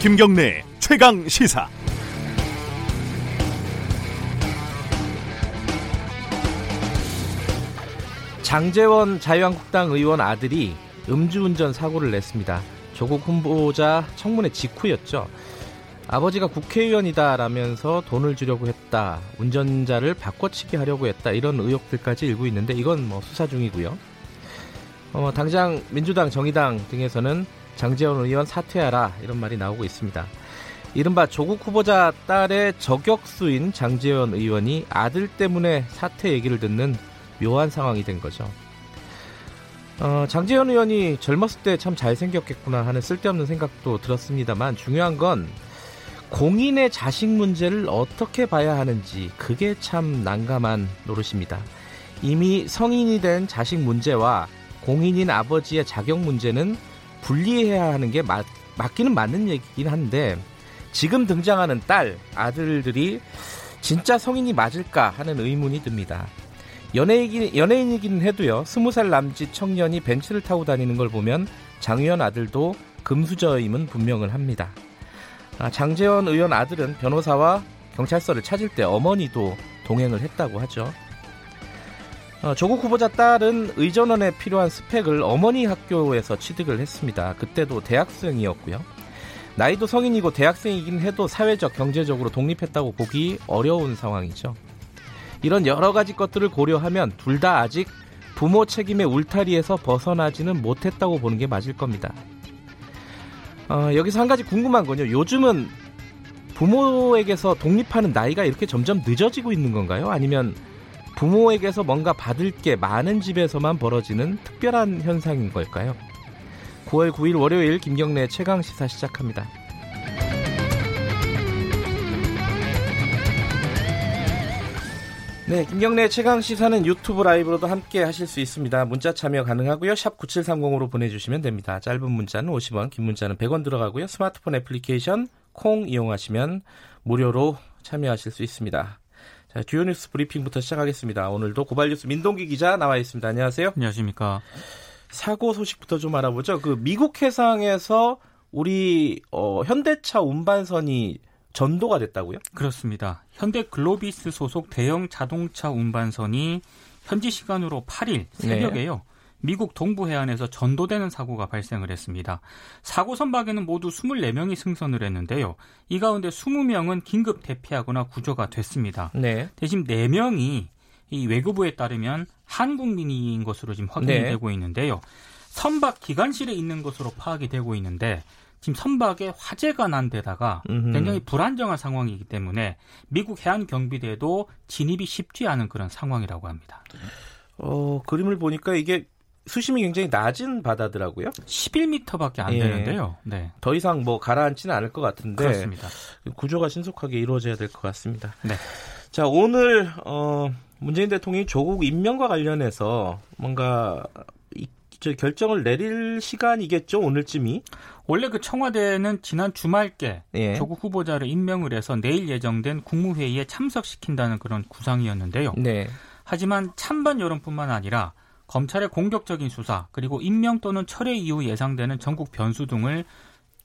김경래 최강 시사. 장재원 자유한국당 의원 아들이 음주운전 사고를 냈습니다. 조국 후보자 청문회 직후였죠. 아버지가 국회의원이다라면서 돈을 주려고 했다. 운전자를 바꿔치기 하려고 했다. 이런 의혹들까지 일고 있는데 이건 뭐 수사 중이고요. 어, 당장 민주당, 정의당 등에서는 장재원 의원 사퇴하라 이런 말이 나오고 있습니다. 이른바 조국 후보자 딸의 저격수인 장재원 의원이 아들 때문에 사퇴 얘기를 듣는 묘한 상황이 된 거죠. 어, 장재현 의원이 젊었을 때 참 잘생겼겠구나 하는 쓸데없는 생각도 들었습니다만 중요한 건 공인의 자식 문제를 어떻게 봐야 하는지 그게 참 난감한 노릇입니다. 이미 성인이 된 자식 문제와 공인인 아버지의 자격 문제는 분리해야 하는 게 맞, 맞기는 맞는 얘기긴 한데 지금 등장하는 딸, 아들들이 진짜 성인이 맞을까 하는 의문이 듭니다. 연예인이긴, 연예인이긴 해도요, 스무 살 남짓 청년이 벤츠를 타고 다니는 걸 보면 장의원 아들도 금수저임은 분명을 합니다. 아, 장재원 의원 아들은 변호사와 경찰서를 찾을 때 어머니도 동행을 했다고 하죠. 어, 조국 후보자 딸은 의전원에 필요한 스펙을 어머니 학교에서 취득을 했습니다. 그때도 대학생이었고요. 나이도 성인이고 대학생이긴 해도 사회적, 경제적으로 독립했다고 보기 어려운 상황이죠. 이런 여러 가지 것들을 고려하면 둘 다 아직 부모 책임의 울타리에서 벗어나지는 못했다고 보는 게 맞을 겁니다. 어, 여기서 한 가지 궁금한 건요. 요즘은 부모에게서 독립하는 나이가 이렇게 점점 늦어지고 있는 건가요? 아니면 부모에게서 뭔가 받을 게 많은 집에서만 벌어지는 특별한 현상인 걸까요? 9월 9일 월요일 김경래 최강 시사 시작합니다. 네, 김경래 최강 시사는 유튜브 라이브로도 함께 하실 수 있습니다. 문자 참여 가능하고요. 샵 9730으로 보내 주시면 됩니다. 짧은 문자는 50원, 긴 문자는 100원 들어가고요. 스마트폰 애플리케이션 콩 이용하시면 무료로 참여하실 수 있습니다. 자, 주요 뉴스 브리핑부터 시작하겠습니다. 오늘도 고발뉴스 민동기 기자 나와 있습니다. 안녕하세요. 안녕하십니까. 사고 소식부터 좀 알아보죠. 그 미국 해상에서 우리 어, 현대차 운반선이 전도가 됐다고요? 그렇습니다. 현대 글로비스 소속 대형 자동차 운반선이 현지 시간으로 8일 새벽에요. 네. 미국 동부 해안에서 전도되는 사고가 발생을 했습니다. 사고 선박에는 모두 24명이 승선을 했는데요. 이 가운데 20명은 긴급 대피하거나 구조가 됐습니다. 네. 대신 4명이 이 외교부에 따르면 한국민인 것으로 지금 확인이 네. 되고 있는데요. 선박 기관실에 있는 것으로 파악이 되고 있는데 지금 선박에 화재가 난 데다가 음흠. 굉장히 불안정한 상황이기 때문에 미국 해안 경비대도 진입이 쉽지 않은 그런 상황이라고 합니다. 어, 그림을 보니까 이게 수심이 굉장히 낮은 바다더라고요. 11m밖에 안 예. 되는데요. 네. 더 이상 뭐 가라앉지는 않을 것 같은데 그렇습니다. 구조가 신속하게 이루어져야 될 것 같습니다. 네. 자, 오늘 어 문재인 대통령이 조국 임명과 관련해서 뭔가 저 결정을 내릴 시간이겠죠 오늘쯤이 원래 그 청와대는 지난 주말께 예. 조국 후보자를 임명을 해서 내일 예정된 국무회의에 참석시킨다는 그런 구상이었는데요. 네. 하지만 찬반 여론뿐만 아니라 검찰의 공격적인 수사 그리고 임명 또는 철회 이후 예상되는 전국 변수 등을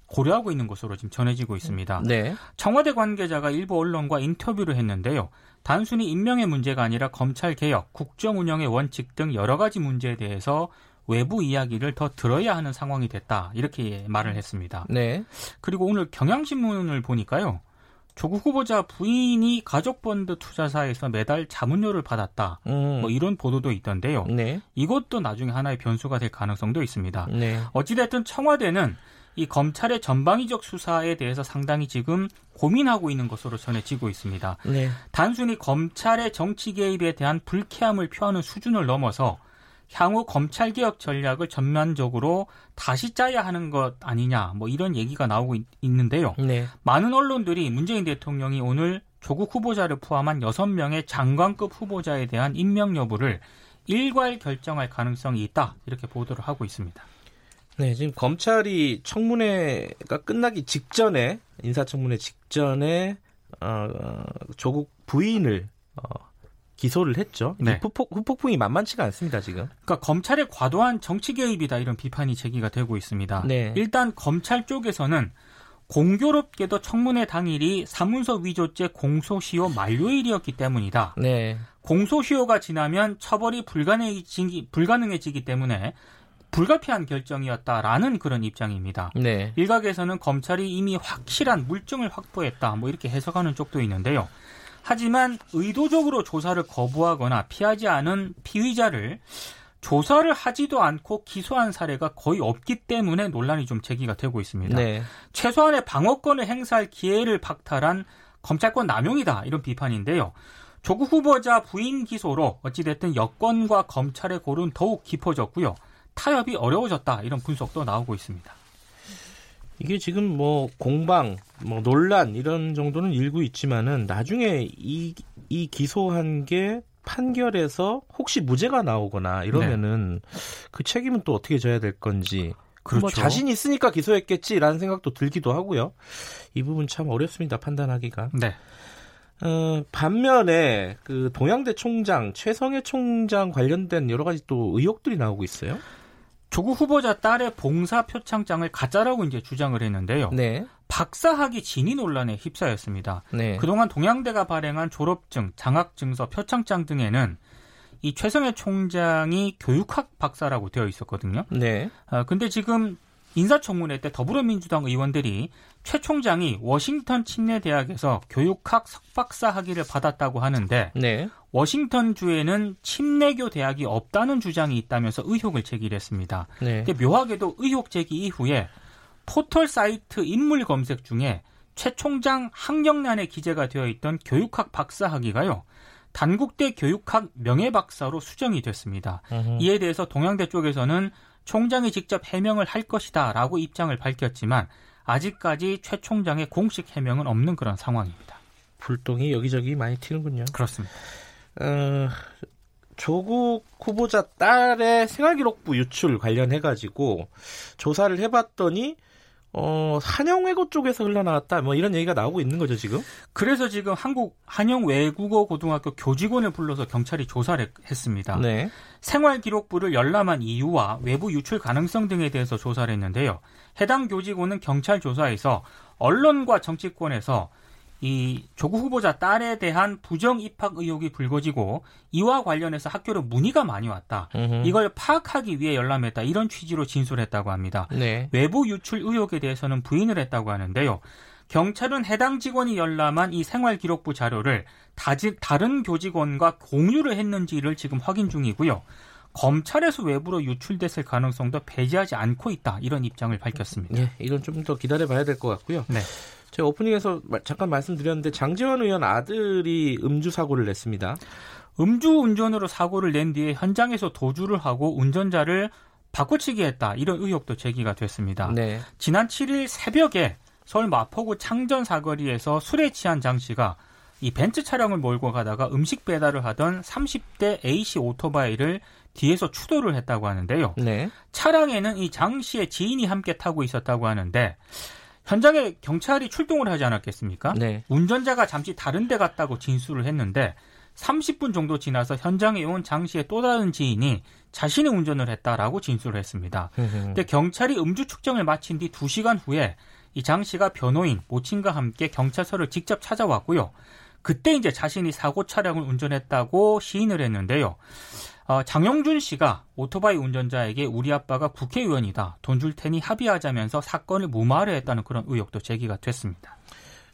고려하고 있는 것으로 지금 전해지고 있습니다. 네. 청와대 관계자가 일부 언론과 인터뷰를 했는데요. 단순히 임명의 문제가 아니라 검찰 개혁, 국정 운영의 원칙 등 여러 가지 문제에 대해서 외부 이야기를 더 들어야 하는 상황이 됐다. 이렇게 말을 했습니다. 네. 그리고 오늘 경향신문을 보니까요. 조국 후보자 부인이 가족펀드 투자사에서 매달 자문료를 받았다. 음. 뭐 이런 보도도 있던데요. 네. 이것도 나중에 하나의 변수가 될 가능성도 있습니다. 네. 어찌됐든 청와대는 이 검찰의 전방위적 수사에 대해서 상당히 지금 고민하고 있는 것으로 전해지고 있습니다. 네. 단순히 검찰의 정치 개입에 대한 불쾌함을 표하는 수준을 넘어서 향후 검찰 개혁 전략을 전면적으로 다시 짜야 하는 것 아니냐 뭐 이런 얘기가 나오고 있, 는데요 네. 많은 언론들이 문재인 대통령이 오늘 조국 후보자를 포함한 6명의 장관급 후보자에 대한 임명 여부를 일괄 결정할 가능성이 있다 이렇게 보도를 하고 있습니다. 네, 지금 검찰이 청문회가 끝나기 직전에 인사청문회 직전에 어, 조국 부인을 어, 기소를 했죠. 네. 후폭, 후폭풍이 만만치가 않습니다, 지금. 그러니까 검찰의 과도한 정치 개입이다 이런 비판이 제기가 되고 있습니다. 네. 일단 검찰 쪽에서는 공교롭게도 청문회 당일이 사문서 위조죄 공소시효 만료일이었기 때문이다. 네. 공소시효가 지나면 처벌이 불가능해지기, 불가능해지기 때문에 불가피한 결정이었다라는 그런 입장입니다. 네. 일각에서는 검찰이 이미 확실한 물증을 확보했다. 뭐 이렇게 해석하는 쪽도 있는데요. 하지만 의도적으로 조사를 거부하거나 피하지 않은 피의자를 조사를 하지도 않고 기소한 사례가 거의 없기 때문에 논란이 좀 제기가 되고 있습니다. 네. 최소한의 방어권을 행사할 기회를 박탈한 검찰권 남용이다 이런 비판인데요. 조국 후보자 부인 기소로 어찌됐든 여권과 검찰의 골은 더욱 깊어졌고요. 타협이 어려워졌다 이런 분석도 나오고 있습니다. 이게 지금 뭐 공방, 뭐 논란 이런 정도는 일고 있지만은 나중에 이, 이 기소한 게 판결에서 혹시 무죄가 나오거나 이러면은 네. 그 책임은 또 어떻게 져야 될 건지 뭐 그렇죠. 뭐 자신 있으니까 기소했겠지라는 생각도 들기도 하고요. 이 부분 참 어렵습니다 판단하기가. 네. 어, 반면에 그 동양대 총장 최성해 총장 관련된 여러 가지 또 의혹들이 나오고 있어요. 조국 후보자 딸의 봉사 표창장을 가짜라고 이제 주장을 했는데요. 네. 박사학위 진위 논란에 휩싸였습니다. 네. 그동안 동양대가 발행한 졸업증, 장학증서, 표창장 등에는 이 최성해 총장이 교육학 박사라고 되어 있었거든요. 네. 아, 근데 지금 인사청문회 때 더불어민주당 의원들이 최 총장이 워싱턴 침례 대학에서 교육학 석박사 학위를 받았다고 하는데 네. 워싱턴 주에는 침례교 대학이 없다는 주장이 있다면서 의혹을 제기했습니다. 네. 근데 묘하게도 의혹 제기 이후에 포털 사이트 인물 검색 중에 최 총장 학력란에 기재가 되어 있던 교육학 박사 학위가요. 단국대 교육학 명예박사로 수정이 됐습니다. 으흠. 이에 대해서 동양대 쪽에서는 총장이 직접 해명을 할 것이다 라고 입장을 밝혔지만 아직까지 최 총장의 공식 해명은 없는 그런 상황입니다. 불똥이 여기저기 많이 튀는군요. 그렇습니다. 어, 조국 후보자 딸의 생활기록부 유출 관련해가지고 조사를 해봤더니 어, 한영외고 쪽에서 흘러나왔다. 뭐 이런 얘기가 나오고 있는 거죠, 지금? 그래서 지금 한국 한영외국어 고등학교 교직원을 불러서 경찰이 조사를 했습니다. 네. 생활 기록부를 열람한 이유와 외부 유출 가능성 등에 대해서 조사를 했는데요. 해당 교직원은 경찰 조사에서 언론과 정치권에서 이 조국 후보자 딸에 대한 부정 입학 의혹이 불거지고 이와 관련해서 학교로 문의가 많이 왔다. 으흠. 이걸 파악하기 위해 열람했다. 이런 취지로 진술했다고 합니다. 네. 외부 유출 의혹에 대해서는 부인을 했다고 하는데요. 경찰은 해당 직원이 열람한 이 생활기록부 자료를 다지, 다른 교직원과 공유를 했는지를 지금 확인 중이고요. 검찰에서 외부로 유출됐을 가능성도 배제하지 않고 있다. 이런 입장을 밝혔습니다. 네, 이건 좀 더 기다려봐야 될 것 같고요. 네. 제가 오프닝에서 잠깐 말씀드렸는데 장재원 의원 아들이 음주 사고를 냈습니다. 음주 운전으로 사고를 낸 뒤에 현장에서 도주를 하고 운전자를 바꿔치기 했다. 이런 의혹도 제기가 됐습니다. 네. 지난 7일 새벽에 서울 마포구 창전 사거리에서 술에 취한 장 씨가 이 벤츠 차량을 몰고 가다가 음식 배달을 하던 30대 A씨 오토바이를 뒤에서 추돌을 했다고 하는데요. 네. 차량에는 이 장 씨의 지인이 함께 타고 있었다고 하는데 현장에 경찰이 출동을 하지 않았겠습니까? 네. 운전자가 잠시 다른 데 갔다고 진술을 했는데 30분 정도 지나서 현장에 온 장 씨의 또 다른 지인이 자신이 운전을 했다라고 진술을 했습니다. 근데 경찰이 음주 측정을 마친 뒤 2시간 후에 이 장 씨가 변호인 모친과 함께 경찰서를 직접 찾아왔고요. 그때 이제 자신이 사고 차량을 운전했다고 시인을 했는데요. 어, 장영준 씨가 오토바이 운전자에게 우리 아빠가 국회의원이다. 돈 줄 테니 합의하자면서 사건을 무마하려 했다는 그런 의혹도 제기가 됐습니다.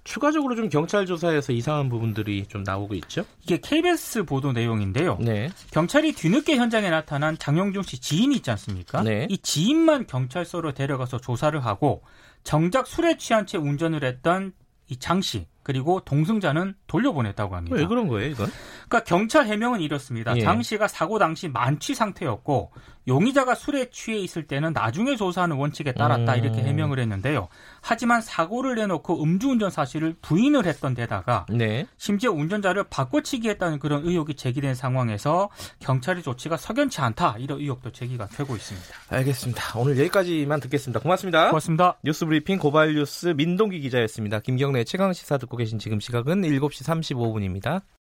추가적으로 좀 경찰 조사에서 이상한 부분들이 좀 나오고 있죠? 이게 KBS 보도 내용인데요. 네. 경찰이 뒤늦게 현장에 나타난 장영준 씨 지인이 있지 않습니까? 네. 이 지인만 경찰서로 데려가서 조사를 하고 정작 술에 취한 채 운전을 했던 이 장 씨, 그리고 동승자는 돌려보냈다고 합니다. 왜 그런 거예요, 이건? 그러니까 경찰 해명은 이렇습니다. 예. 장 씨가 사고 당시 만취 상태였고 용의자가 술에 취해 있을 때는 나중에 조사하는 원칙에 따랐다 음. 이렇게 해명을 했는데요. 하지만 사고를 내놓고 음주운전 사실을 부인을 했던 데다가 네. 심지어 운전자를 바꿔치기 했다는 그런 의혹이 제기된 상황에서 경찰의 조치가 석연치 않다 이런 의혹도 제기가 되고 있습니다. 알겠습니다. 오늘 여기까지만 듣겠습니다. 고맙습니다. 고맙습니다. 뉴스브리핑 고발뉴스 민동기 기자였습니다. 김경래 최강 시사 듣고 계신 지금 시각은 7시 35분입니다.